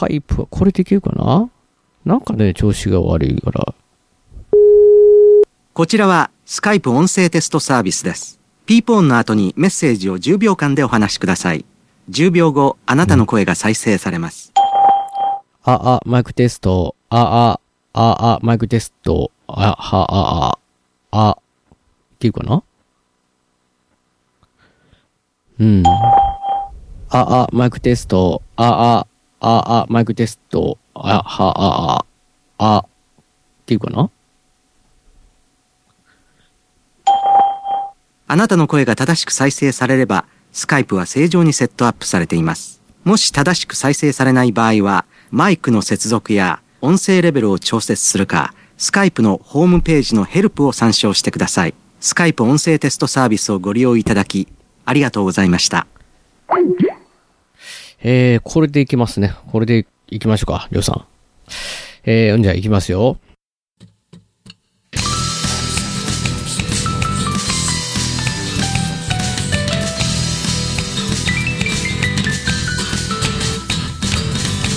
カイプはこれできるかな？なんかね、調子が悪いから。こちらはスカイプ音声テストサービスです。ピーポーンの後にメッセージを10秒間でお話しください。10秒後、あなたの声が再生されます。あ、あ、マイクテスト。あ、あ、あ、あ、マイクテスト。あ、は、あ、あ、あ、いけるかな？うん。あ、あ、マイクテスト。あ、あ、あ、マイクテスト。あ、は、あ、あ、あ、っていけるかな？あなたの声が正しく再生されれば、スカイプは正常にセットアップされています。もし正しく再生されない場合は、マイクの接続や音声レベルを調節するか、スカイプのホームページのヘルプを参照してください。スカイプ音声テストサービスをご利用いただき、ありがとうございました。えー、これでいきますね。これでいきましょうか、りょうさん。えー、じゃあいきますよ。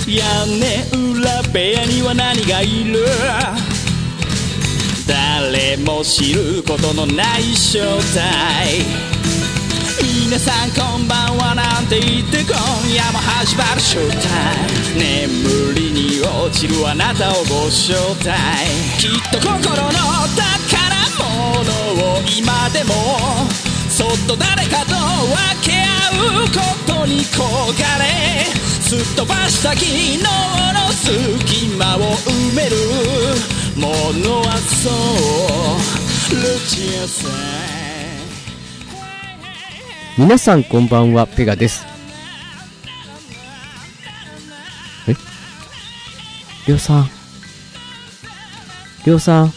屋根裏部屋には何がいる？誰も知ることのない正体皆さんこんばんは。なんて言って今夜も始まるショータイム眠りに落ちるあなたをご招待きっと心の宝物を今でもそっと誰かと分け合うことに焦がれ。すっ飛ばした昨日の隙間を埋める。ものはそう。ルチアさん。皆さんこんばんは、ペガです。え？りょうさん。りょうさん。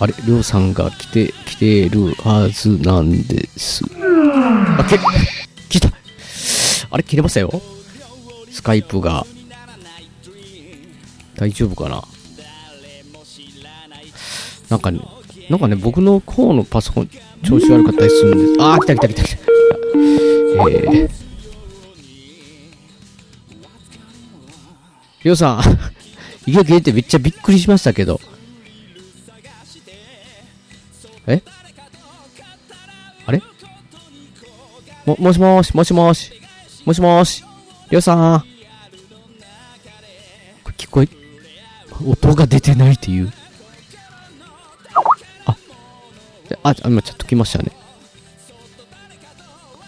あれ、りょうさんが来て、来てるはずなんです。あ、け、来た。あれ、切れましたよ。スカイプが。大丈夫かな？なんかね、なんかね、僕の方のパソコン、調子悪かったりするんです。あー、来た来た来た来た。えー。りょうさん、いけいけってめっちゃびっくりしましたけど。え？あれ？も、もしもし、もしもし、もしもし、りょうさん。これ聞こえ、音が出てないっていう。あ、今ちょっと来ましたね。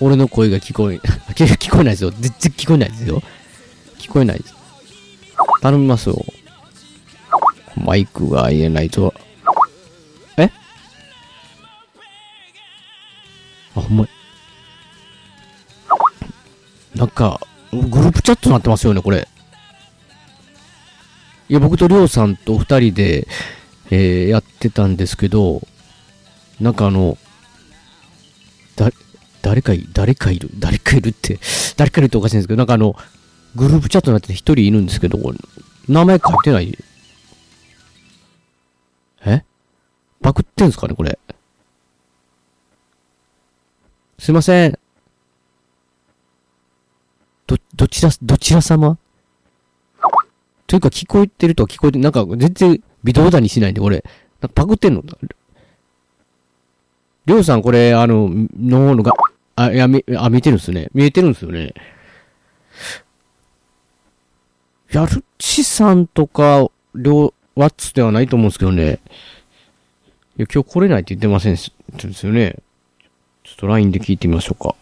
俺の声が聞こえ、聞こえないですよ。全然聞こえないですよ。聞こえないです。頼みますよ。マイクが言えないと。え？あ、ほんま。なんか、グループチャットになってますよね、これ。いや、僕とりょうさんと二人で、えー、やってたんですけど、なんかあの、だ、誰かい、誰かいる、誰かいるって、誰かいるっておかしいんですけど、なんかあの、グループチャットになって一人いるんですけど、名前書いてない？え？パクってんすかね、これ。すいません。ど、どちら、どちら様？というか聞こえてるとは聞こえて、なんか全然微動だにしないんで、これ。パクってんの？りょうさん、これ、あの、ののが、あ、や、み、あ、見てるんすね。見えてるんですよね。やるちさんとか、りょう、ワッツではないと思うんですけどね。いや、今日来れないって言ってませんしですよね。ちょっと LINE で聞いてみましょうか。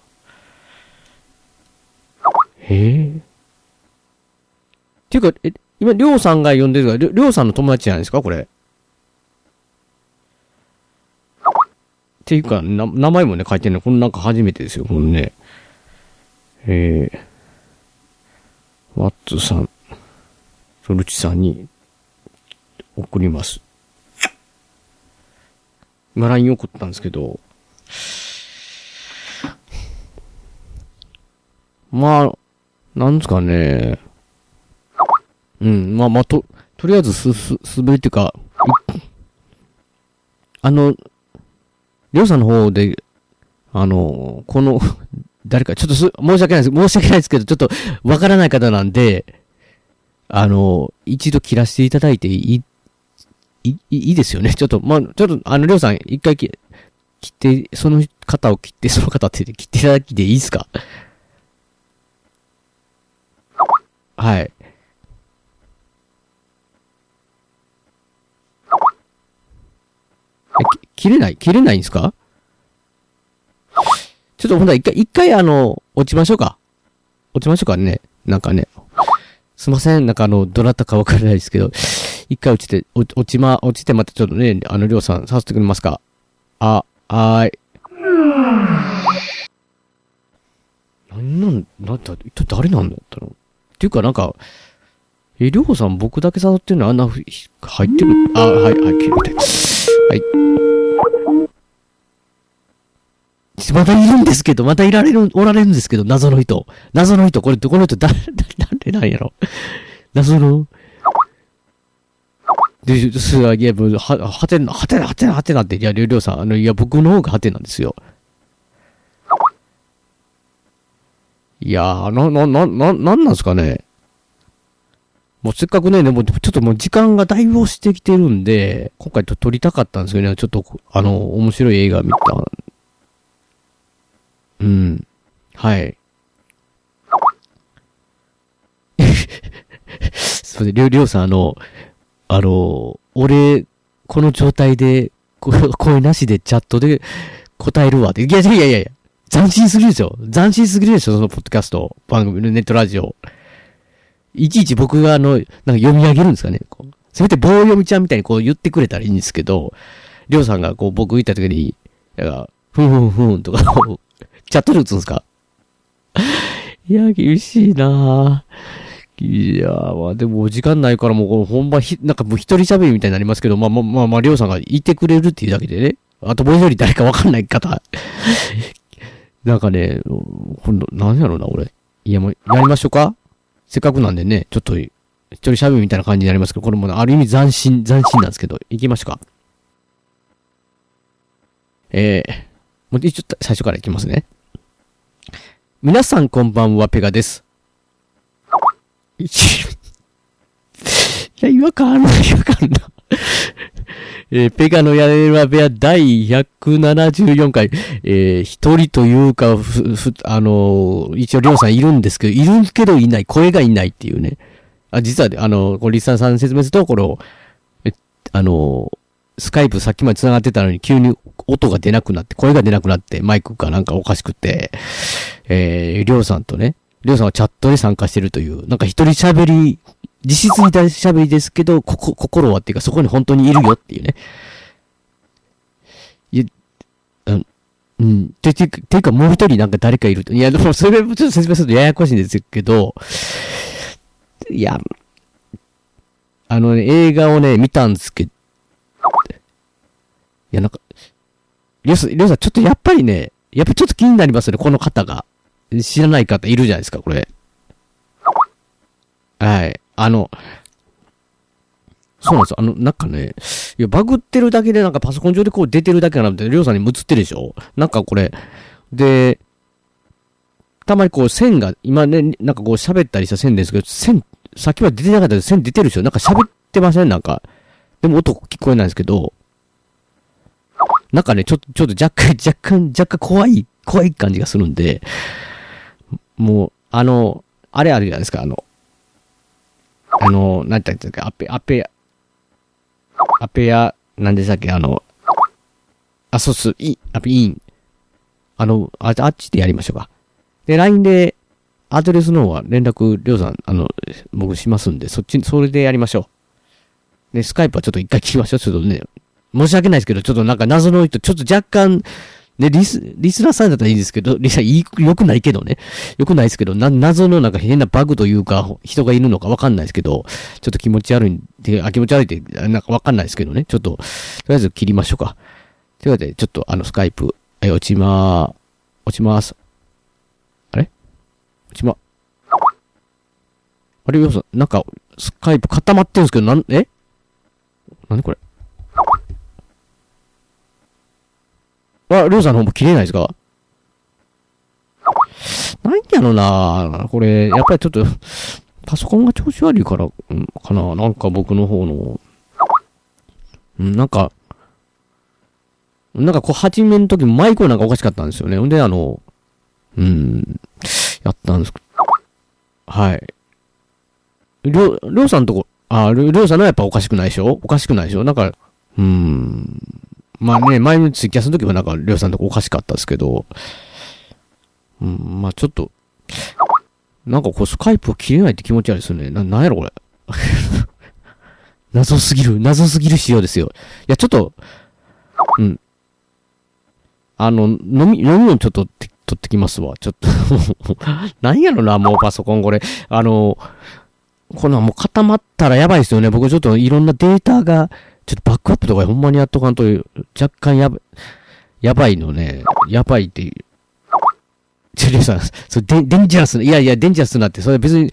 へえ。っていうか、え、今、りょうさんが呼んでるから、りょうさんの友達じゃないですかこれ。っていうか、な、名前もね、書いてるの、このなんか初めてですよ、このね。えー、ワッツさん、ソルチさんに送ります。今 LINE 送ったんですけど、まあ、なんですかね。うん、まあまあ、と、とりあえずす、す、すべりっていうか、いあの、りょうさんの方で、あの、この、誰か、ちょっとす、申し訳ないです。申し訳ないですけど、ちょっと、わからない方なんで、あの、一度切らせていただいていい、いいいいですよね。ちょっと、まあ、ちょっと、あの、りょうさん、一回切切って、その方を切って、その方って切っていただきでいいですか？はい。え切れない切れないんですか？ちょっとほんと一回、一回あの、落ちましょうか。落ちましょうかね。なんかね。すいません。なんかあの、どなたかわからないですけど、一回落ちて、落ちま、落ちてまたちょっとね、あの、りょうさん、させてくれますか？あ、はーい。何なん、なんだ、一体誰なんだったの？っていうかなんか、え、りょうさん僕だけ誘ってるのあんな、入ってるあ、はい、はい、切れて。はい。またいるんですけど、またいられる、おられるんですけど、謎の人。謎の人、これ、この人、誰、誰なんやろ謎の。で、すが、いや、は、はてな、はてな、はてな、はてなって、いや、りょうりょうさん、あの、いや、僕の方がはてなんですよ。いやー、な、な、な、な、なんなんすかね。もうせっかくね、でも、ちょっともう時間がだいぶ押してきてるんで、今回と撮りたかったんですけどね、ちょっと、あの、面白い映画見た。うん。はい。それで、りょう、りょうさん、あの、あの、俺、この状態で、声なしでチャットで答えるわって。いやいやいやいや斬新すぎるでしょ斬新すぎるでしょそのポッドキャスト、番組、ネットラジオ。いちいち僕があの、なんか読み上げるんですかねこうせめて棒読みちゃんみたいにこう言ってくれたらいいんですけど、りょうさんがこう僕言った時に、なんか、ふんふんふんとか、チャットで打つんですか？いや、厳しいなぁ。いやー、まあでも時間ないからもうこの本番ひ、なんかもう一人喋りみたいになりますけど、まあまあまあ、りょうさんがいてくれるっていうだけでね。あともう一人誰かわかんない方。なんかね、今度、何やろうな、俺。いやもう、やりましょうか？せっかくなんでね、ちょっと、一人喋りみたいな感じになりますけど、これもある意味斬新、斬新なんですけど、行きましょうか。えー、もう一応最初から行きますね。皆さんこんばんは、ペガです。いや、違和感あるな、違和感な。えーペガの屋根裏部屋第174回、えー一人というか、ふ、ふ、あのー一応りょうさんいるんですけど、いるけどいない、声がいないっていうね。あ、実は、あの、これリスナーさん説明すると、これを、え、あのースカイプさっきまで繋がってたのに急に音が出なくなって、声が出なくなって、マイクがなんかおかしくて、えー、りょうさんとね、りょうさんはチャットで参加してるという、なんか一人喋り、実質に対して喋りですけど、ここ、心はっていうかそこに本当にいるよっていうね。い、うん、うん。て、て、ていうかもう一人なんか誰かいると。いや、でもそれもちょっと説明するとややこしいんですけど、いや、あのね、映画をね、見たんですけど、いや、なんか、りょうさん、りょうさん、ちょっとやっぱりね、やっぱちょっと気になりますね、この方が。知らない方いるじゃないですか、これ。はい。あの、そうなんですよ。あの、なんかね、いや、バグってるだけでなんかパソコン上でこう出てるだけなみたいな、りょうさんに映ってるでしょ？なんかこれ、で、たまにこう線が、今ね、なんかこう喋ったりした線ですけど、線、さっきは出てなかったけど線出てるでしょ？なんか喋ってません？なんか。でも音聞こえないんですけど、なんかね、ちょっと、ちょっと若干、若干、若干怖い、怖い感じがするんで、もう、あの、あれあるじゃないですか、あの、あの、なんて言ったっけ、アペ、アペ、アペア、なんでしたっけ、あの、あ、そうっす、いい、アペイン。あの、あ、あっちでやりましょうか。で、LINE で、アドレスの方は連絡、りょうさん、あの、僕しますんで、そっち、それでやりましょう。で、スカイプはちょっと一回聞きましょう。ちょっとね、申し訳ないですけど、ちょっとなんか謎の人、ちょっと若干、ね、リス、リスナーさんだったらいいんですけど、リスナーいい、よくないけどね。よくないですけど、な、謎のなんか変なバグというか、人がいるのかわかんないですけど、ちょっと気持ち悪いんで、あ、気持ち悪いって、なんかわかんないですけどね。ちょっと、とりあえず切りましょうか。というわけで、ちょっとあの、スカイプ、はい、落ちまー、落ちます。あれ？落ちま、あれ、よさ、なんか、スカイプ固まってるんですけど、なん、え？なにこれ？あ、りょうさんの方も切れないですか？なんやろなこれ、やっぱりちょっと、パソコンが調子悪いから、かななんか僕の方の、うん、なんか、なんかこう、始めの時マイクなんかおかしかったんですよね。ほんで、あの、うん、やったんです。はい。りょう、りょうさんとこ、あ、りょうさんのはやっぱおかしくないでしょ？おかしくないでしょ？なんか、うん。まあね、前のツイキャスの時はなんか、りょうさんとこおかしかったですけど、うん、まあちょっと、なんかこう、スカイプを切れないって気持ち悪いですよね。な、なんやろこれ。謎すぎる、謎すぎる仕様ですよ。いや、ちょっと、うん。あの、飲み、飲み物ちょっと取ってきますわ。ちょっと、なんやろな、もうパソコンこれ。あの、こんなんもう固まったらやばいですよね。僕ちょっといろんなデータが、ちょっとバックアップとかほんまにやっとかんと、若干やば、やばいのね。やばいっていう。ちょ、りさん、それデンデンジャラスな、いやいや、デンジャラスなって、それ別に、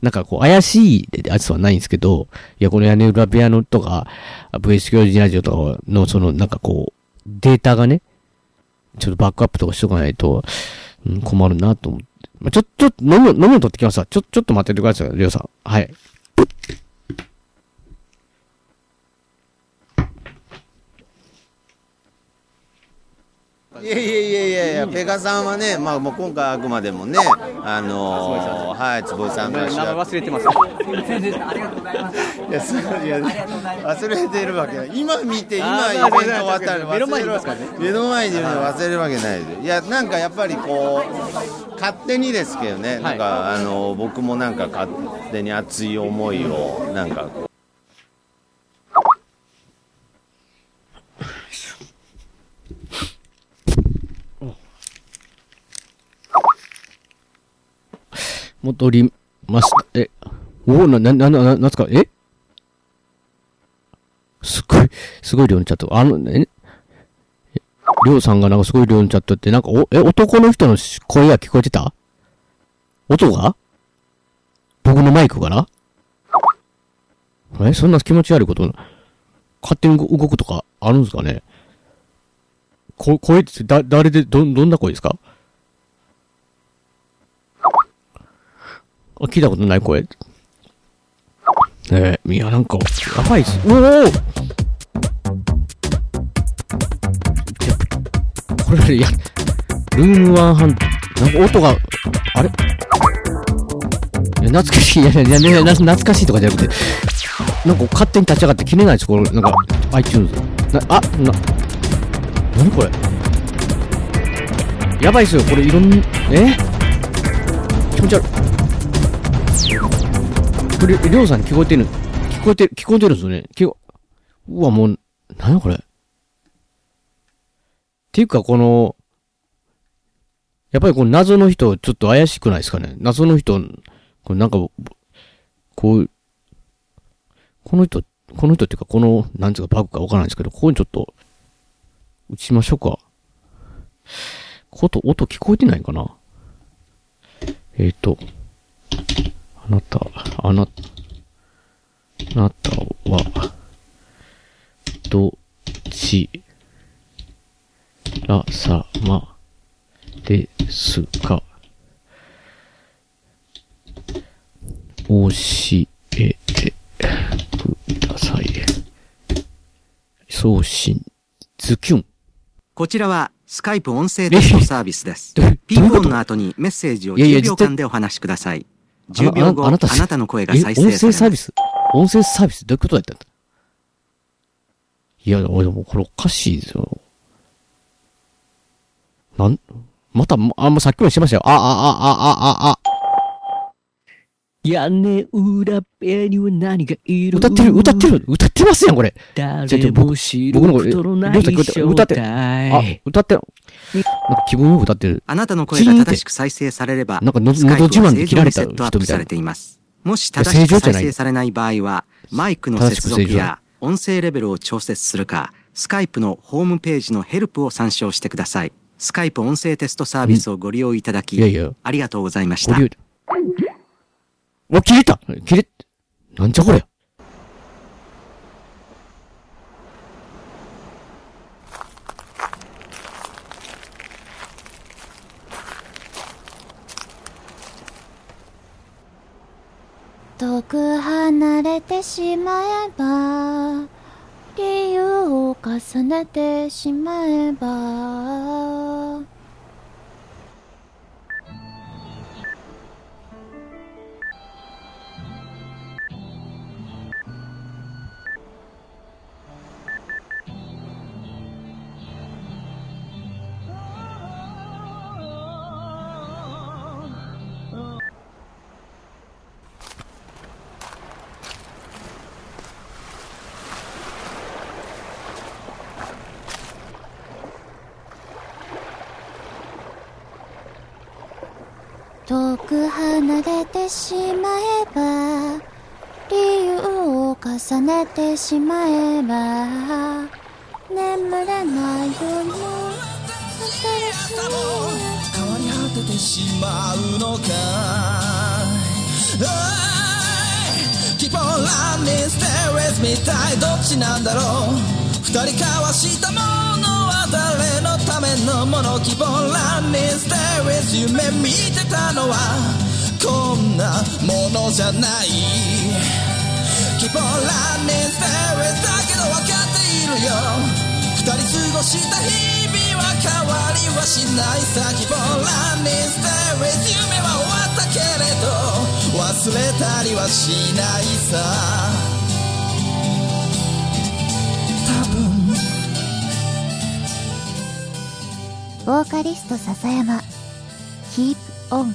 なんかこう、怪しいやつはないんですけど、いや、この屋根裏部屋のとか、VS 教授ラジオとかの、その、なんかこう、データがね、ちょっとバックアップとかしとかないと、うん、困るなと思って。まあ、ちょ、ちょっと、飲む、飲むの取ってきますわ。ちょ、ちょっと待っててください、りょうさん。はい。いやいやいやいやいや、ペガさんはね、まあ、もう今回あくまでもね、あのー、はい、坪井さんが主役忘れてます。いや、そういや、忘れてるわけない。今見て、今イベント終わったら目の前にいますからね目の前にいるの忘れるわけないで。いや、なんかやっぱりこう、勝手にですけどね、なんか、あの、僕もなんか勝手に熱い思いを、なんかこう、戻りました。え、おお、な、な、な、な、なんすかえ？すごい、すごい量のチャット。あの、ね、え？りょうさんがなんかすごい量のチャットって、なんか、お、え、男の人の声が聞こえてた？音が？僕のマイクかなえ、そんな気持ち悪いこと、勝手に動くとかあるんですかね？こ、声って、だ、誰で、ど、どんな声ですか？聞いたことない声。えー、いや、なんか、やばいっす。おおこれ、いや、ルームワンハンド、なんか音が、あれ？いや、懐かしい、いやいやいや、な懐かしいとかじゃなくて、なんか勝手に立ち上がって切れないです、これ、なんか、iTunes。な、あ、な、なにこれ？やばいっすよ、これ、いろん、え？気持ち悪い。りょうさん聞こえてる、聞こえてる、聞こえてるんですよね。聞こ、うわ、もう、なんやこれ。っていうか、この、やっぱりこの謎の人、ちょっと怪しくないですかね。謎の人、これなんか、こう、この人、この人っていうか、この、なんていうかバグかわからないですけど、ここにちょっと、打ちましょうか。こと、音聞こえてないかなえっ、ー、と、なた、あな、あなたは、どちらさまですか？教えてください。送信、ズキュン。こちらはスカイプ音声テストサービスです。ピーポンの後にメッセージをいやいや10秒間でお話しください10秒後ああなたなたの声がえ再生音声サされますービス？音声サービス？どういうことだった？んだいや、俺もうこれおかしいですよ。なん、また、あ、もうさっきもしてましたよ。あ、あ、あ、あ、あ、あ、あ。屋根裏部屋には何がいる？歌ってる、歌ってる、歌ってますやん、これ。ちょち誰も知る僕の声ことのなりょうさんい正聞こえて歌って。体。あ、歌って。る。なんか気分よく歌ってる。あなたの声が正しく再生されればなんかのスカイプのど自慢で切られたセットアップされています。もしや正しく再生されない場合はマイクの接続や音声レベルを調節するかスカイプのホームページのヘルプを参照してください。スカイプ音声テストサービスをご利用いただきいやいや。ありがとうございました。ご利用。わ、切れた。切れ、なんじゃこりゃ遠く離れてしまえば理由を重ねてしまえばてしまえば理由を重ねてしまえば眠れない夜の新しい。変わり果ててしまうのか Keep on running, stay with me 一体どっちなんだろう二人交わしたものは誰のためのもの Keep on running, stay with 夢見てたのはこんなものじゃない。Keep on running, stay with だけど分かっているよ。二人過ごした日々は変わりはしないさ。Keep on running, stay with 夢は終わったけれど忘れたりはしないさ。多分。ボーカリスト笹山。Keep on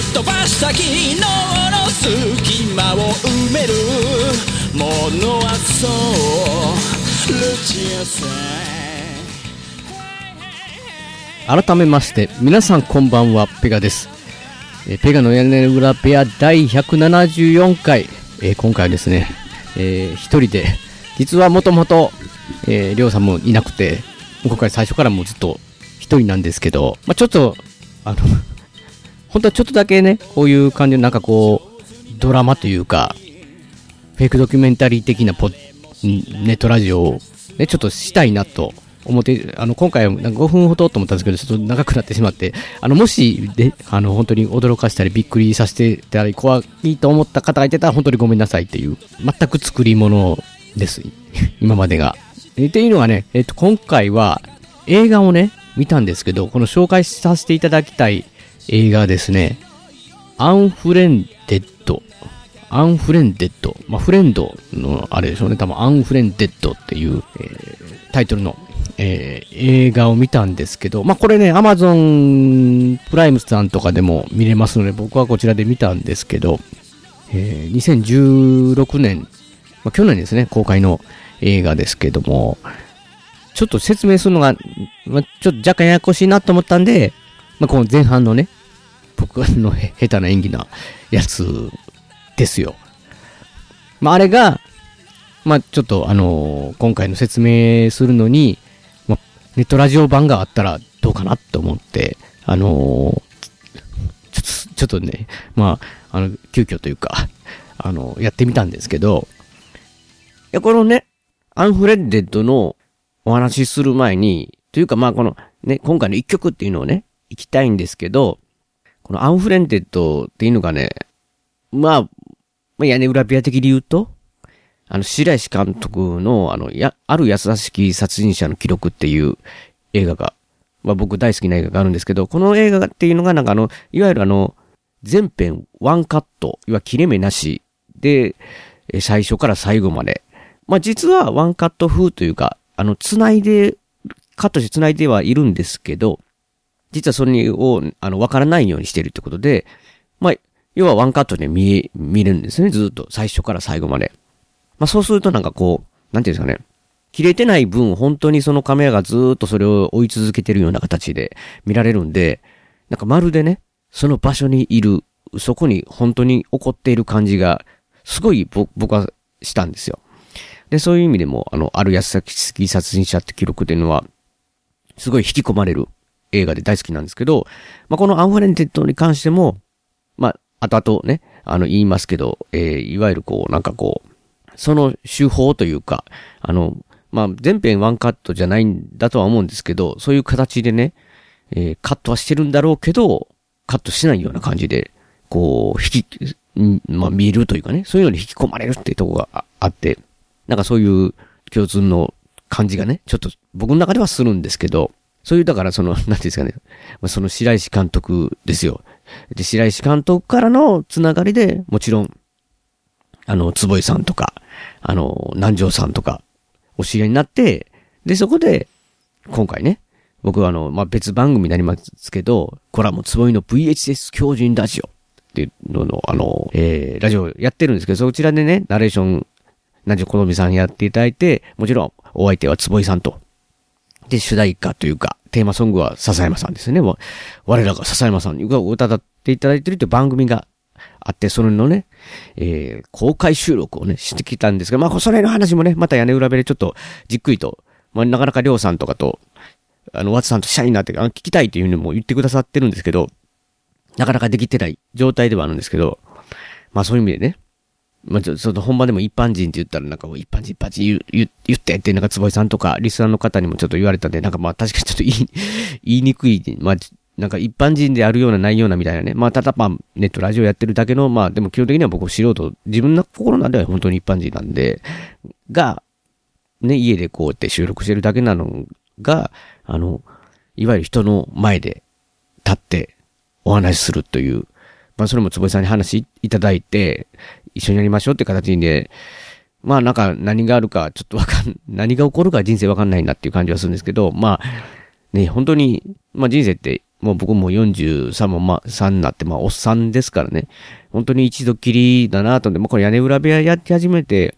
すっ飛ばした昨日の隙間を埋めるものはそうルチアさ改めまして、皆さんこんばんは、ペガです。えペガの屋根裏ペア第174回、えー今回はですね、えー一人で、実はもともと、えーりょうさんもいなくて、今回最初からもうずっと一人なんですけど、まあちょっと、あの、本当はちょっとだけね、こういう感じのなんかこう、ドラマというか、フェイクドキュメンタリー的なポネットラジオを、ね、ちょっとしたいなと思って、あの、今回なんか5分ほどと思ったんですけど、ちょっと長くなってしまって、あの、もし、で、あの、本当に驚かしたりびっくりさせてたり、怖いと思った方がいてたら、本当にごめんなさいっていう、全く作り物です。今までが。っていうのはね、えっと、今回は映画をね、見たんですけど、この紹介させていただきたい映画ですね、アンフレンデッド。アンフレンデッド。まあ、フレンドのあれでしょうね。多分アンフレンデッドっていう、えータイトルの、えー映画を見たんですけど、まあ、これね、アマゾンプライムさんとかでも見れますので、僕はこちらで見たんですけど、えー2016年、まあ、去年ですね、公開の映画ですけども、ちょっと説明するのが、ま、ちょっと若干ややこしいなと思ったんで、まあ、この前半のね、僕の下手な演技なやつですよ。まあ、あれが、まあ、ちょっとあのー今回の説明するのに、まあ、ネットラジオ版があったらどうかなと思って、あのーちょっと、ちょっとね、まあ、あの、急遽というか、あの、やってみたんですけど、いや、このね、アンフレッデッドのお話しする前に、というかまあこのね、今回の一曲っていうのをね、行きたいんですけど、このアンフレンデッドっていうのがね、まあ、まあ、屋根裏部屋的に言うと、あの、白石監督の、あの、や、ある優しき殺人者の記録っていう映画が、まあ僕大好きな映画があるんですけど、この映画っていうのがなんかあの、いわゆるあの、全編ワンカット、いわ切れ目なしで、最初から最後まで。まあ実はワンカット風というか、あの、繋いで、カットして繋いではいるんですけど、実はそれを、あの、わからないようにしてるってことで、まあ、要はワンカットで見、見るんですね、ずっと。最初から最後まで。まあそうするとなんかこう、なんていうんですかね。切れてない分、本当にそのカメラがずっとそれを追い続けてるような形で見られるんで、なんかまるでね、その場所にいる、そこに本当に起こっている感じが、すごい僕はしたんですよ。で、そういう意味でも、あの、ある優しき殺人者の記録っていうのは、すごい引き込まれる映画で大好きなんですけど、まあ、このアンフレンデッドに関しても、まあ、後々ね、あの、言いますけど、えー、いわゆるこう、なんかこう、その手法というか、あの、まあ、全編ワンカットじゃないんだとは思うんですけど、そういう形でね、えー、カットはしてるんだろうけど、カットしないような感じで、こう、引き、まあ、見るというかね、そういうのに引き込まれるっていうとこがあって、なんかそういう共通の感じがね、ちょっと僕の中ではするんですけど、そういう、だからその、なんていうんですかね、まあ、その白石監督ですよ。で、白石監督からのつながりで、もちろん、あの、坪井さんとか、あの、南條さんとか、お知り合いになって、で、そこで、今回ね、僕はあの、まあ、別番組になりますけど、これはもう坪井の VHS 狂人ラジオっていうのの、あの、えー、ラジオやってるんですけど、そちらでね、ナレーション、南條好美さんやっていただいて、もちろん、お相手は坪井さんと。で、主題歌というか、テーマソングは笹山さんですね。もう我らが笹山さんが歌っていただいてるという番組があって、それのね、えー、公開収録をね、してきたんですが、まあ、それの話もね、また屋根裏部でちょっとじっくりと、まあ、なかなかりょうさんとかと、あの、ワツさんとしたいなって、あの聞きたいっていうのも言ってくださってるんですけど、なかなかできてない状態ではあるんですけど、まあそういう意味でね、まあちょ、その本番でも一般人って言ったらなんか一般人一般人言言言ってってなんか坪井さんとかリスナーの方にもちょっと言われたんで、なんかまあ確かにちょっと言い、言いにくい、まあなんか一般人であるようなないようなみたいなね。まあただまあネットラジオやってるだけの、まあでも基本的には僕素人、自分の心なんでは本当に一般人なんで、が、ね、家でこうやって収録してるだけなのが、あの、いわゆる人の前で立ってお話しするという、まあそれも坪井さんに話いただいて、一緒にやりましょうって形で、まあなんか何があるかちょっとわかん、何が起こるか人生わかんないなっていう感じはするんですけど、まあね、本当に、まあ人生って、もう僕も43もまあ3になって、まあおっさんですからね、本当に一度きりだなと思って、まあこれ屋根裏部屋やって始めて、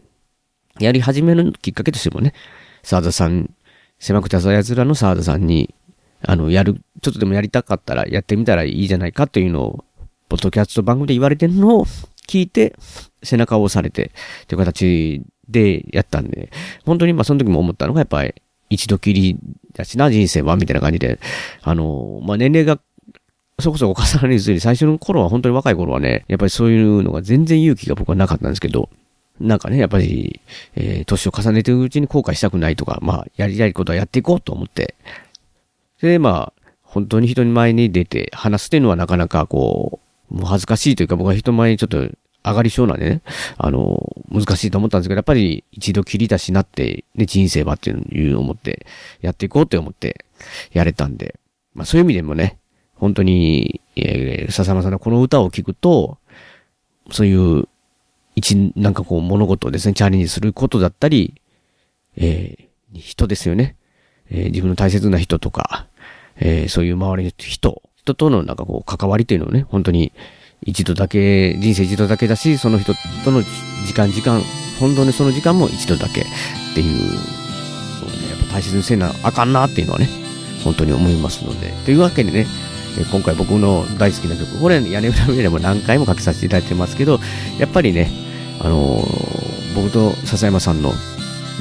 やり始めるきっかけとしてもね、沢田さん、狭くて浅やつらの沢田さんに、あの、やる、ちょっとでもやりたかったらやってみたらいいじゃないかというのを、ポッドキャスト番組で言われてるのを聞いて、背中を押されて、という形でやったんで、本当にまあその時も思ったのがやっぱり、一度きりだしな、人生は、みたいな感じで、あの、まあ年齢が、そこそこ重なりずに、最初の頃は本当に若い頃はね、やっぱりそういうのが全然勇気が僕はなかったんですけど、なんかね、やっぱり、えー、年を重ねていくうちに後悔したくないとか、まあ、やりたいことはやっていこうと思って、で、まあ、本当に人に前に出て話すっていうのはなかなかこう、もう恥ずかしいというか僕は人前にちょっと上がり症なんでね、あの、難しいと思ったんですけど、やっぱり一度切り出しなって、ね、人生はっていう思って、やっていこうって思って、やれたんで、まあそういう意味でもね、本当に、えー、笹山さんのこの歌を聴くと、そういう、一、なんかこう物事をですね、チャレンジすることだったり、えー、人ですよね。えー自分の大切な人とか、えーそういう周りの人、人とのなんかこう関わりっていうのをね、本当に一度だけ、人生一度だけだし、その人との時間、時間、本当にその時間も一度だけっていうのね、やっぱ大切にせなあかんなっていうのはね、本当に思いますので。というわけでね、今回僕の大好きな曲、これ屋根裏部屋でも何回もかけさせていただいてますけど、やっぱりね、あのー僕と笹山さんの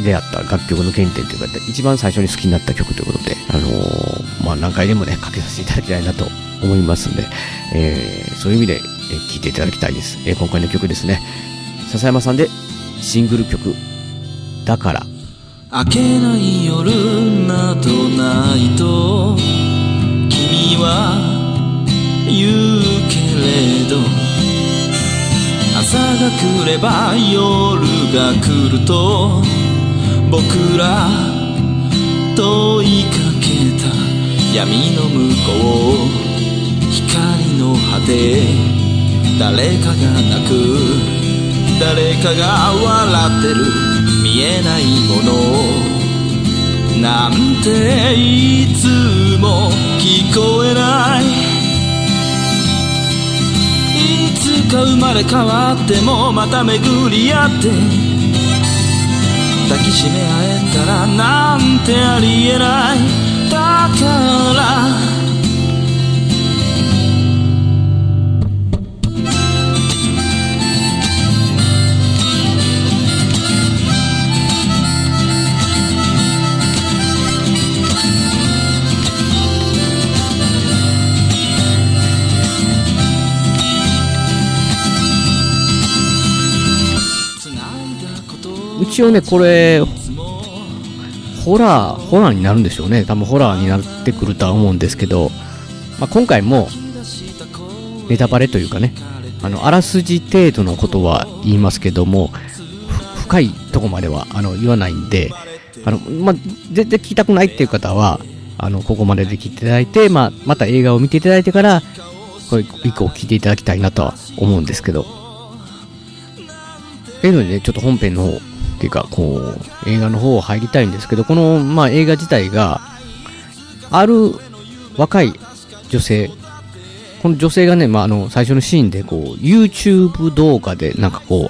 出会った楽曲の原点というか、一番最初に好きになった曲ということで、あのーまあ、何回でもね、かけさせていただきたいなと思いますんで、えーそういう意味で、えー聴いていただきたいです。えー今回の曲ですね、笹山さんでシングル曲、だから、明けない夜などないと君は言うけれど朝が来れば夜が来ると僕ら問いかけた闇の向こう光の果て誰かが泣く。誰かが笑ってる見えないもの。なんていつも聞こえない。いつか生まれ変わってもまた巡り合って抱きしめ合えたらなんてありえない。だから一応ね、これ、ホラー、ホラーになるんでしょうね。多分ホラーになってくるとは思うんですけど、まあ、今回も、ネタバレというかね、あの、あらすじ程度のことは言いますけども、深いとこまでは、あの、言わないんで、あの、まあ、全然聞きたくないっていう方は、あの、ここまでで聞いていただいて、まあ、また映画を見ていただいてから、これ以降聞いていただきたいなとは思うんですけど。というのでね、ちょっと本編の方、ていうか、こう、映画の方入りたいんですけど、この、まあ、映画自体が、ある若い女性、この女性がね、まあ、あの、最初のシーンで、こう、YouTube 動画で、なんかこ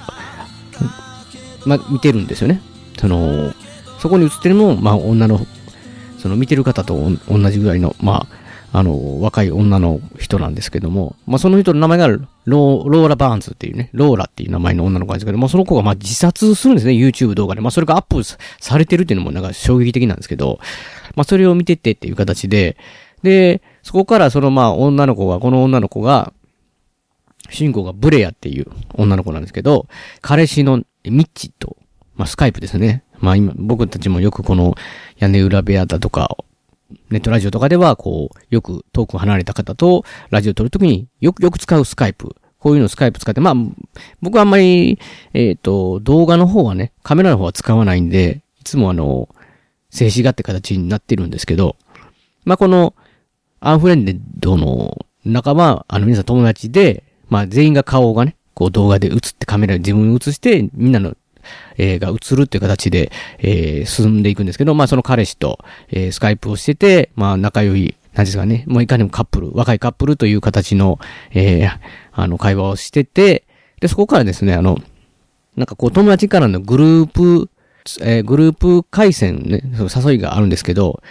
う、まあ、見てるんですよね。その、そこに映ってるのも、まあ、女の、その見てる方と同じぐらいの、まあ、あの、若い女の人なんですけども、まあ、その人の名前がローローラ・バーンズっていうね、ローラっていう名前の女の子なんですけど、まあ、その子がま自殺するんですね、YouTube 動画で。まあ、それがアップされてるっていうのもなんか衝撃的なんですけど、まあ、それを見てってっていう形で、で、そこからそのまあ女の子が、この女の子が、主人公がブレアっていう女の子なんですけど、彼氏のミッチと、まあスカイプですね。まあ今、僕たちもよくこの屋根裏部屋だとか、ネットラジオとかでは、こう、よく遠く離れた方とラジオを撮るときによくよく使うスカイプ。こういうのスカイプ使って、まあ、僕はあんまり、えっ、と、動画の方はね、カメラの方は使わないんで、いつもあの、静止画って形になってるんですけど、まあこの、アンフレンドの仲間、あの皆さん友達で、まあ全員が顔がね、こう動画で映ってカメラで自分に映して、みんなの、えーが映るっていう形で、えー進んでいくんですけど、まあその彼氏と、えースカイプをしてて、まあ仲良い、何ですかね、もういかにもカップル、若いカップルという形の、えーあの会話をしてて、で、そこからですね、あの、なんかこう友達からのグループ、えーグループ回線ね、その誘いがあるんですけど、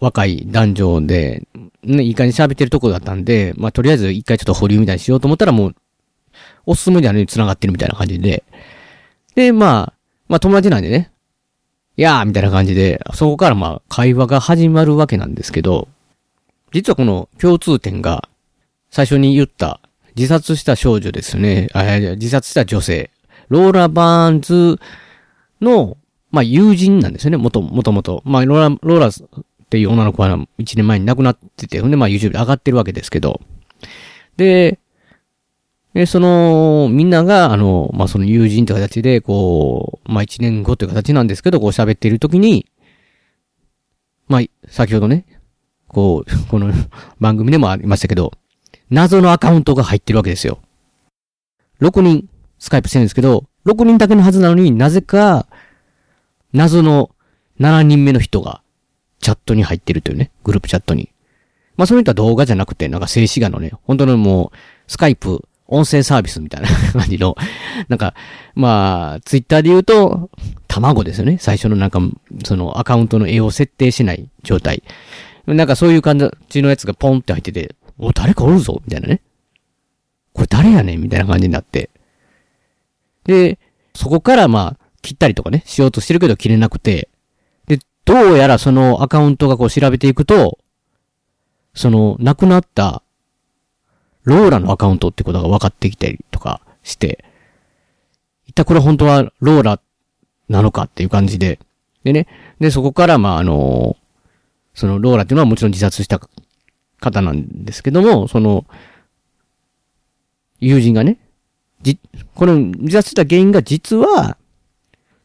若い男女で、ね、いい感じに喋ってるとこだったんで、まあ、とりあえず一回ちょっと保留みたいにしようと思ったらもう、おすすめであるに繋がってるみたいな感じで。で、まあ、まあ友達なんでね、いやーみたいな感じで、そこからまあ会話が始まるわけなんですけど、実はこの共通点が、最初に言った自殺した少女ですね、あいや自殺した女性、ローラ・バーンズの、まあ友人なんですよね、もと、もともと。まあローラ、ローラっていう女の子は1年前に亡くなってて、ほんでまあ YouTube で上がってるわけですけど、で、で、その、みんなが、あの、まあ、その友人って形で、こう、まあ、1年後という形なんですけど、こう喋っているときに、まあ、先ほどね、こう、この番組でもありましたけど、謎のアカウントが入ってるわけですよ。6人、スカイプしてるんですけど、6人だけのはずなのになぜか、謎の7人目の人が、チャットに入ってるというね、グループチャットに。まあ、その人は動画じゃなくて、なんか静止画のね、本当のもう、スカイプ、音声サービスみたいな感じの、なんか、まあ、ツイッターで言うと、卵ですよね。最初のなんか、そのアカウントの絵を設定しない状態。なんかそういう感じのやつがポンって入ってて、お、誰かおるぞみたいなね。これ誰やねんみたいな感じになって。で、そこからまあ、切ったりとかね、しようとしてるけど切れなくて、で、どうやらそのアカウントがこう調べていくと、その、亡くなった、ローラのアカウントってことが分かってきたりとかして、一体これ本当はローラなのかっていう感じで、でね、で、そこからまああの、そのローラっていうのはもちろん自殺した方なんですけども、その、友人がね、じ、この自殺した原因が実は、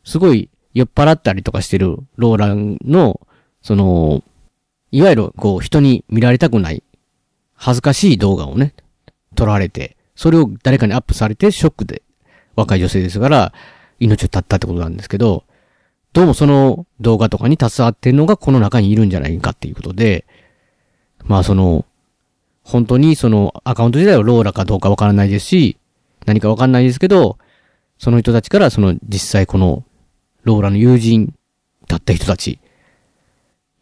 すごい酔っ払ったりとかしてるローランの、その、いわゆるこう人に見られたくない恥ずかしい動画をね、撮られて、それを誰かにアップされてショックで若い女性ですから命を絶ったってことなんですけど、どうもその動画とかに携わってるのがこの中にいるんじゃないかっていうことで、まあその、本当にそのアカウント自体はローラかどうかわからないですし、何かわかんないですけど、その人たちからその実際このローラの友人だった人たち。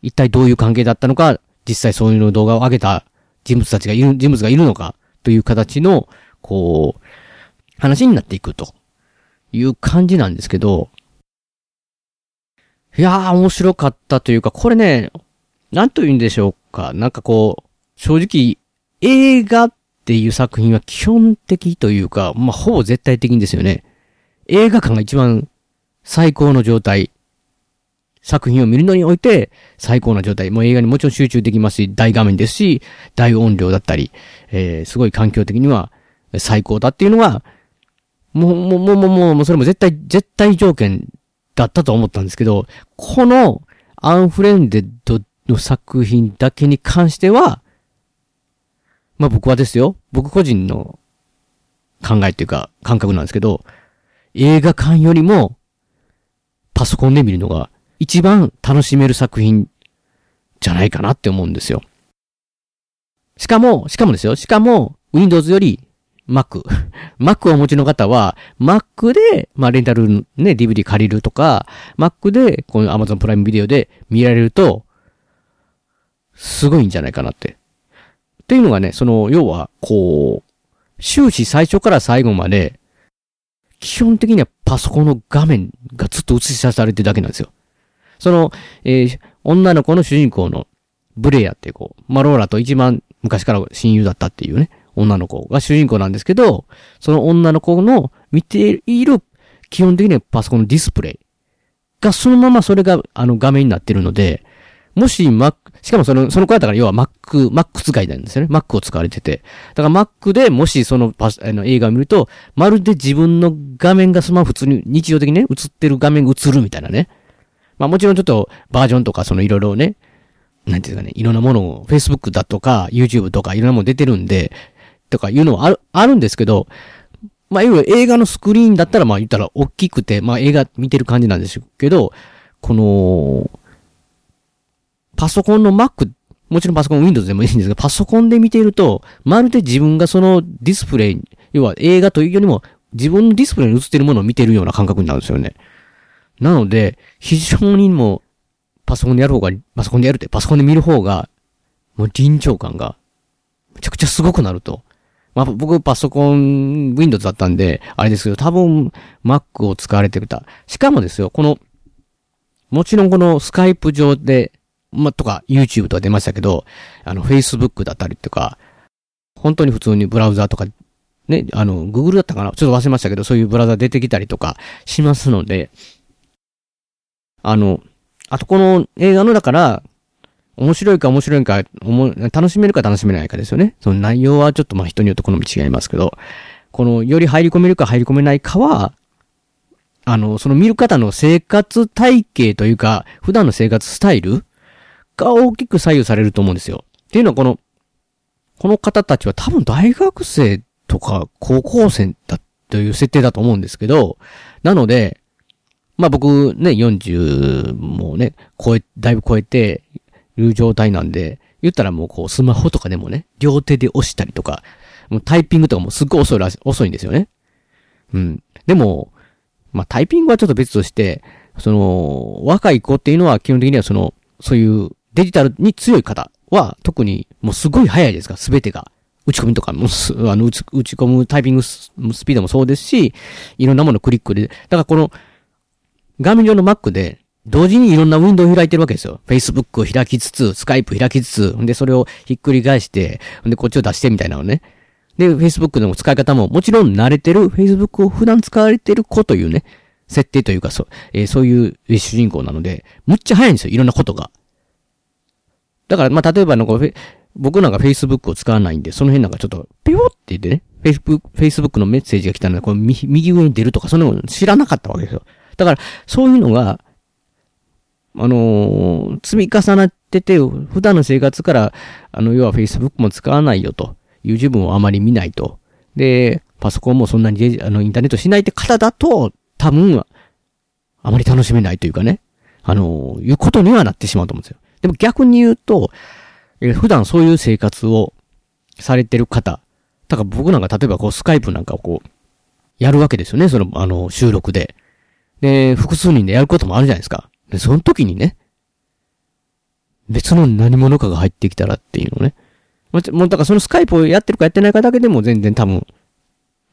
一体どういう関係だったのか、実際そういうの動画を上げた人物たちがいる、人物がいるのか、という形の、こう、話になっていくという感じなんですけど、いやー、面白かったというか、これね、なんと言うんでしょうか。なんかこう、正直、映画っていう作品は基本的というか、まあ、ほぼ絶対的にですよね。映画館が一番最高の状態。作品を見るのにおいて最高な状態。もう映画にもちろん集中できますし、大画面ですし、大音量だったり、えー、すごい環境的には最高だっていうのは、もう、もう、もう、もう、もう、それも絶対、絶対条件だったと思ったんですけど、このアンフレンデッドの作品だけに関しては、まあ僕はですよ、僕個人の考えっていうか感覚なんですけど、映画館よりもパソコンで見るのが一番楽しめる作品じゃないかなって思うんですよ。しかも、しかもですよ、しかも Windows より Mac。Mac をお持ちの方は、Mac で、まあ、レンタルね、DVD 借りるとか、Mac で、この Amazon プライムビデオで見られると、すごいんじゃないかなって。っていうのがね、その、要は、こう、終始最初から最後まで、基本的にはパソコンの画面がずっと映し出されてるだけなんですよ。その、えー、女の子の主人公のブレアっていう子、マローラと一番昔から親友だったっていうね、女の子が主人公なんですけど、その女の子の見ている基本的にはパソコンのディスプレイがそのままそれがあの画面になってるので、もし Mac、しかもその、その子だから要は Mac、Mac 使いなんですよね。Mac を使われてて。だから Mac でもしそのパス、あの映画を見ると、まるで自分の画面がそのまま普通に日常的にね、映ってる画面が映るみたいなね。まあもちろんちょっとバージョンとかそのいろいろね、なんていうかね、いろんなものを Facebook だとか YouTube とかいろんなもの出てるんで、とかいうのはある、あるんですけど、まあ、いわゆる映画のスクリーンだったら、まあ言ったら大きくて、まあ映画見てる感じなんですけど、この、パソコンの Mac、もちろんパソコン Windows でもいいんですが、パソコンで見ていると、まるで自分がそのディスプレイ、要は映画というよりも、自分のディスプレイに映ってるものを見てるような感覚になるんですよね。なので、非常にも、パソコンでやる方が、パソコンでやるって、パソコンで見る方が、もう臨場感が、めちゃくちゃすごくなると。まあ、僕パソコン、Windows だったんで、あれですけど、多分 Mac を使われてた。しかもですよ、この、もちろんこのスカイプ上で、ま、とか YouTube とか出ましたけど、あの Facebook だったりとか、本当に普通にブラウザーとか、ね、あの、Google だったかな？ちょっと忘れましたけど、そういうブラウザー出てきたりとかしますので、あの、あとこの映画のだから、面白いか面白いか、楽しめるか楽しめないかですよね。その内容はちょっとまあ人によって好み違いますけど、このより入り込めるか入り込めないかは、あの、その見る方の生活体系というか、普段の生活スタイルが大きく左右されると思うんですよ。っていうのはこの、この方たちは多分大学生とか高校生だという設定だと思うんですけど、なので、まあ僕ね、40もね、超え、だいぶ超えて、いう状態なんで、言ったらもうこうスマホとかでもね、両手で押したりとか、もうタイピングとかもすっごい遅いらし、遅いんですよね。うん。でも、まあタイピングはちょっと別として、その、若い子っていうのは基本的にはその、そういうデジタルに強い方は特にもうすごい早いですから、すべてが。打ち込みとかも、あの、打ち、打ち込むタイピングスピードもそうですし、いろんなものクリックで、だからこの、画面上の Mac で、同時にいろんなウィンドウを開いてるわけですよ。Facebook を開きつつ、Skype 開きつつ、で、それをひっくり返して、で、こっちを出してみたいなのね。で、Facebook の使い方も、もちろん慣れてる、Facebook を普段使われてる子というね、設定というか、そう、えー、そういう主人公なので、むっちゃ早いんですよ、いろんなことが。だから、まあ、例えばの、僕なんか Facebook を使わないんで、その辺なんかちょっと、ピヨって言ってね、Facebook、Facebook のメッセージが来たので、この右上に出るとか、そんなの知らなかったわけですよ。だから、そういうのが、あのー、積み重なってて、普段の生活から、あの、要は Facebook も使わないよと。YouTube もあまり見ないと。で、パソコンもそんなにあの、インターネットしないって方だと、多分、あまり楽しめないというかね。あのー、いうことにはなってしまうと思うんですよ。でも逆に言うと、え普段そういう生活をされてる方。だから僕なんか例えばこうスカイプなんかをこう、やるわけですよね。その、あの、収録で。で、複数人でやることもあるじゃないですか。で、その時にね、別の何者かが入ってきたらっていうのね。もう、もうだからそのスカイプをやってるかやってないかだけでも全然多分、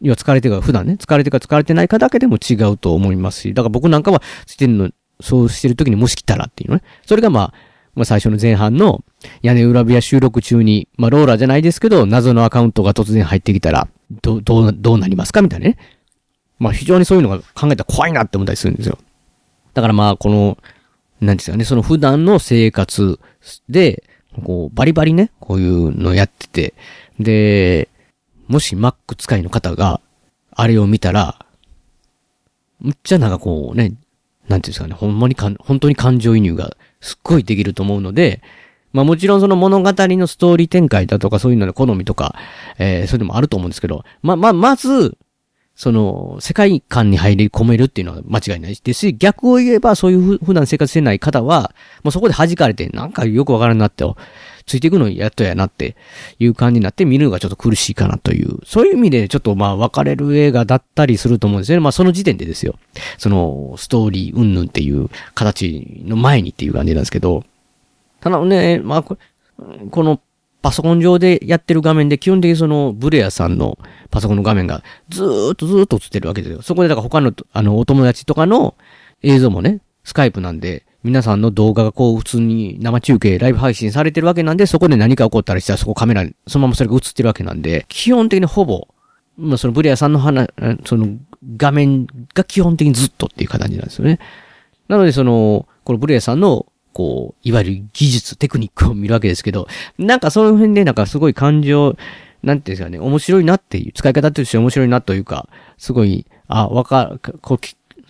要は疲れてるか、普段ね、疲れてるか疲れてないかだけでも違うと思いますし、だから僕なんかはしてるの、そうしてる時にもし来たらっていうのね。それがまあ、まあ最初の前半の屋根裏部屋収録中に、まあローラーじゃないですけど、謎のアカウントが突然入ってきたら、ど、どう、どうなりますかみたいなね。まあ非常にそういうのが考えたら怖いなって思ったりするんですよ。だからまあこの、なんですかね、その普段の生活で、こう、バリバリね、こういうのやってて、で、もし Mac 使いの方が、あれを見たら、むっちゃなんかこうね、なんていうんですかね、ほんまにかん、本当に感情移入がすっごいできると思うので、まあもちろんその物語のストーリー展開だとかそういうのの好みとか、えー、そういうのもあると思うんですけど、ま、ま、まず、その、世界観に入り込めるっていうのは間違いないですし、逆を言えばそういう普段生活してない方は、もうそこで弾かれて、なんかよくわからんなって、ついていくのやっとやなっていう感じになって見るのがちょっと苦しいかなという、そういう意味でちょっとまあ分かれる映画だったりすると思うんですよね。まあその時点でですよ。その、ストーリーうんぬんっていう形の前にっていう感じなんですけど、ただね、まあこのパソコン上でやってる画面で基本的にそのブレアさんのパソコンの画面がずーっとずーっと映ってるわけですよ。そこでだから他のあのお友達とかの映像もね、スカイプなんで、皆さんの動画がこう普通に生中継、ライブ配信されてるわけなんで、そこで何か起こったりしたらそこカメラに、そのままそれが映ってるわけなんで、基本的にほぼ、まあそのブレアさんの話、その画面が基本的にずっとっていう形なんですよね。なのでその、このブレアさんのこう、いわゆる技術、テクニックを見るわけですけど、なんかその辺でなんかすごい感情、なんていうんですかね、面白いなっていう、使い方として面白いなというか、すごい、あ、わか、こう、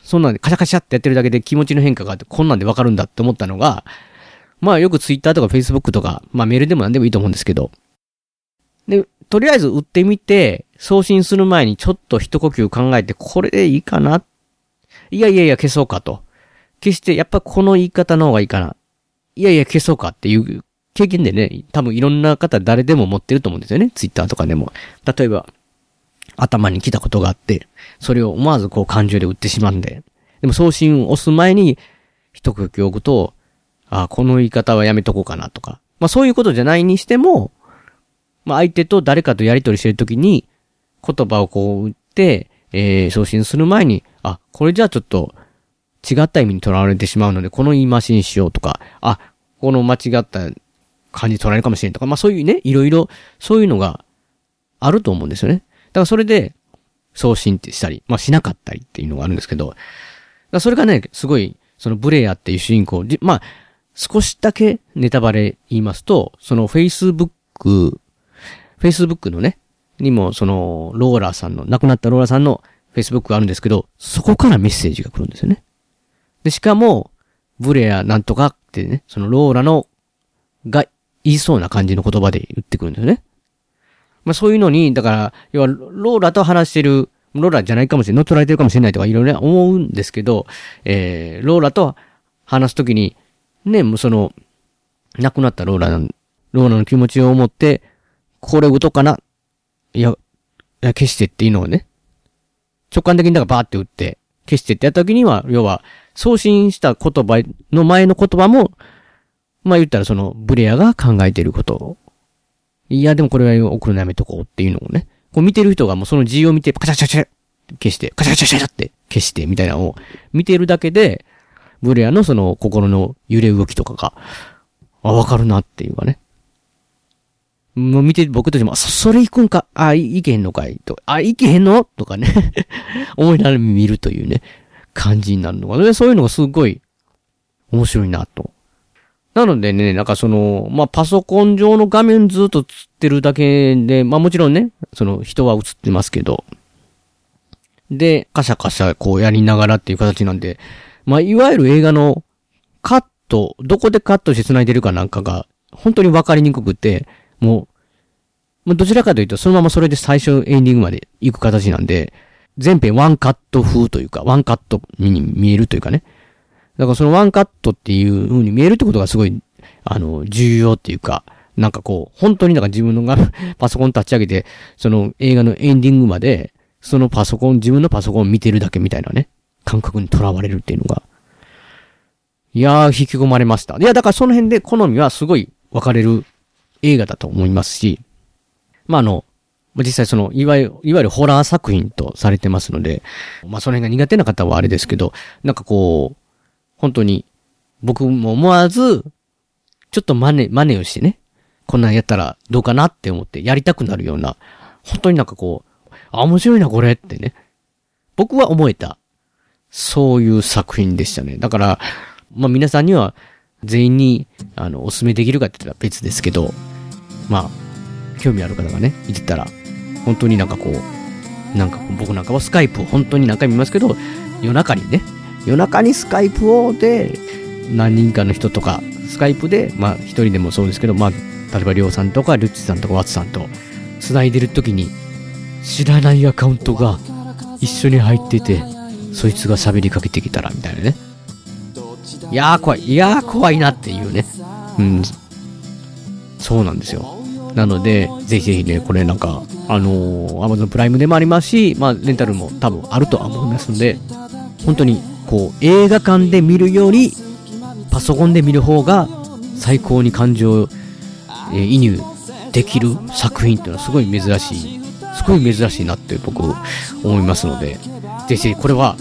そんなんでカシャカシャってやってるだけで気持ちの変化があって、こんなんでわかるんだって思ったのが、まあよくツイッターとかフェイスブックとか、まあメールでも何でもいいと思うんですけど、で、とりあえず売ってみて、送信する前にちょっと一呼吸考えて、これでいいかないやいやいや消そうかと。消して、やっぱこの言い方の方がいいかな。いやいや消そうかっていう経験でね、多分いろんな方誰でも持ってると思うんですよね。ツイッターとかでも。例えば、頭に来たことがあって、それを思わずこう感情で打ってしまうんで。でも送信を押す前に、一呼吸置くと、あこの言い方はやめとこうかなとか。まあそういうことじゃないにしても、まあ相手と誰かとやりとりしてるときに、言葉をこう打って、えー、送信する前に、あ、これじゃあちょっと、違った意味に捉われてしまうので、この言い回しにしようとか、あ、この間違った感じ取られるかもしれんとか、まあそういうね、いろいろ、そういうのがあると思うんですよね。だからそれで、送信ってしたり、まあしなかったりっていうのがあるんですけど、それがね、すごい、そのブレアっていう主人公、まあ、少しだけネタバレ言いますと、その Facebook、Facebook のね、にもその、ローラーさんの、亡くなったローラーさんの Facebook があるんですけど、そこからメッセージが来るんですよね。で、しかも、ブレアなんとかってね、そのローラの、が言いそうな感じの言葉で言ってくるんですよね。まあそういうのに、だから、要は、ローラと話してる、ローラじゃないかもしれない、乗っ取られてるかもしれないとかいろいろ思うんですけど、えー、ローラと話すときに、ね、もうその、亡くなったローラなん、ローラの気持ちを思って、これ打とかな。いや、いや消してっていうのをね、直感的にだからバーって打って、消してってやったときには、要は、送信した言葉の前の言葉も、まあ言ったらその、ブレアが考えてることを、いや、でもこれは送るのやめとこうっていうのをね、こう見てる人がもうその字を見て、カチャカチャカチャ消して、カチャカチャカチャって消して、みたいなのを見てるだけで、ブレアのその心の揺れ動きとかが、あ、わかるなっていうかね。もう見て、僕たちも、そ、それ行くんか、あ、いいけへんのかい？と、あ、いけへんの？とかね、思いながら見るというね、感じになるのが、でそういうのがすごい面白いなと。なのでね、なんかその、まあ、パソコン上の画面ずっと映ってるだけで、まあもちろんね、その人は映ってますけど、で、カシャカシャこうやりながらっていう形なんで、まあ、いわゆる映画のカット、どこでカットして繋いでるかなんかが、本当にわかりにくくて、もう、どちらかというと、そのままそれで最初エンディングまで行く形なんで、全編ワンカット風というか、ワンカットに見えるというかね。だからそのワンカットっていう風に見えるってことがすごい、あの、重要っていうか、なんかこう、本当になんか自分のが パソコン立ち上げて、その映画のエンディングまで、そのパソコン、自分のパソコンを見てるだけみたいなね、感覚にとらわれるっていうのが。いやー、引き込まれました。いや、だからその辺で好みはすごい分かれる映画だと思いますし、まあ、あの、実際その、いわゆる、いわゆるホラー作品とされてますので、まあ、その辺が苦手な方はあれですけど、なんかこう、本当に、僕も思わず、ちょっと真似、真似をしてね、こんなんやったらどうかなって思ってやりたくなるような、本当になんかこう、あ、面白いなこれってね、僕は思えた、そういう作品でしたね。だから、まあ皆さんには全員に、あの、お勧めできるかって言ったら別ですけど、まあ、興味ある方がね、いてたら、本当になんかこう、なんか僕なんかはスカイプを本当に何回も見ますけど、夜中にね、夜中にスカイプをで、何人かの人とか、スカイプで、まあ一人でもそうですけど、まあ、例えばりょうさんとか、ルッチさんとか、ワッツさんと、繋いでる時に、知らないアカウントが一緒に入ってて、そいつが喋りかけてきたら、みたいなね。いやー怖い。いやー怖いなっていうね。うん。そうなんですよ。なので、ぜひぜひね、これなんか、あのー、Amazon プライムでもありますし、まあ、レンタルも多分あるとは思いますので、本当に、こう、映画館で見るより、パソコンで見る方が、最高に感情、えー移入できる作品っていうのはすごい珍しい、すごい珍しいなって僕思いますので、ぜひぜひこれは、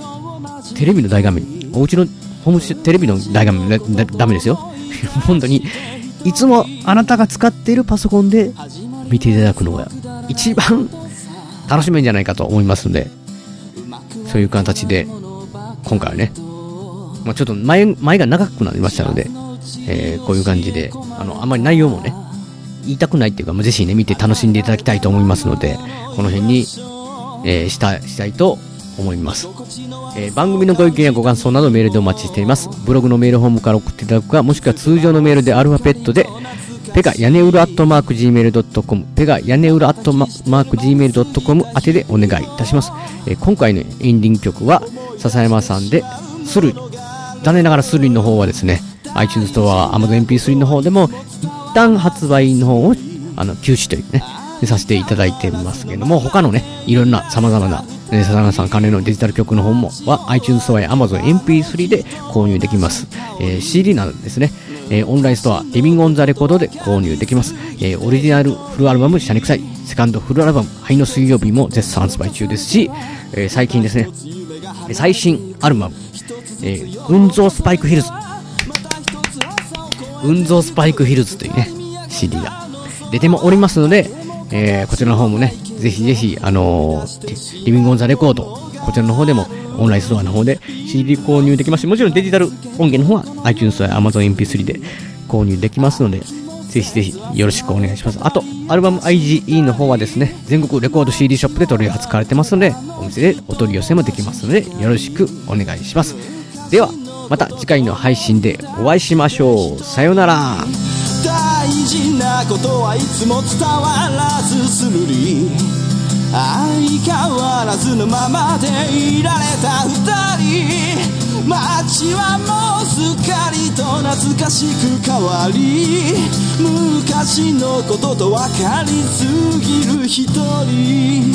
テレビの大画面、お家のホームテレビの大画面だだダメですよ。本当に、いつもあなたが使っているパソコンで見ていただくのが一番楽しめるんじゃないかと思いますので、そういう形で、今回はね、まあ、ちょっと前、前が長くなりましたので、えーこういう感じで、あの、あんまり内容もね、言いたくないっていうか、まあぜひね、見て楽しんでいただきたいと思いますので、この辺に、えーした、したいと思います。えー番組のご意見やご感想などメールでお待ちしています。ブログのメールホームから送っていただくか、もしくは通常のメールでアルファベットで、ペガ屋根裏アットマーク Gmail.com、ペガ屋根裏アットマーク Gmail.com 宛てでお願いいたします。えー今回のエンディング曲は、笹山さんで、スルイ。残念ながらスルイの方はですね、iTunes ストア、Amazon MP3 の方でも、一旦発売の方を、あの、休止というね、させていただいてますけども、他のね、いろんな様々な、えー笹山さん関連のデジタル曲の方も、は iTunes ストアや Amazon MP3 で購入できます。えー CD などですね、えーオンラインストア、リビングオンザレコードで購入できます。えーオリジナルフルアルバム、シャネクサイ、セカンドフルアルバム、灰の水曜日も絶賛発売中ですし、えー最近ですね、最新アルバム、えー、運蔵スパイクヒルズ。運蔵スパイクヒルズというね、CD が出てもおりますので、えーこちらの方もね、ぜひぜひ、あのーリビングオンザレコード、こちらの方でも、オンラインストアの方で CD 購入できますし、もちろんデジタル音源の方は iTunes や Amazon MP3 で購入できますので、ぜひぜひよろしくお願いします。あと、アルバム IGE の方はですね、全国レコード CD ショップで取り扱われてますので、お店でお取り寄せもできますので、よろしくお願いします。では、また次回の配信でお会いしましょう。さようなら。大事なことはいつも伝わらずするり相変わらずのままでいられた二人。街はもうすっかりと懐かしく変わり昔のことと分かりすぎる一人。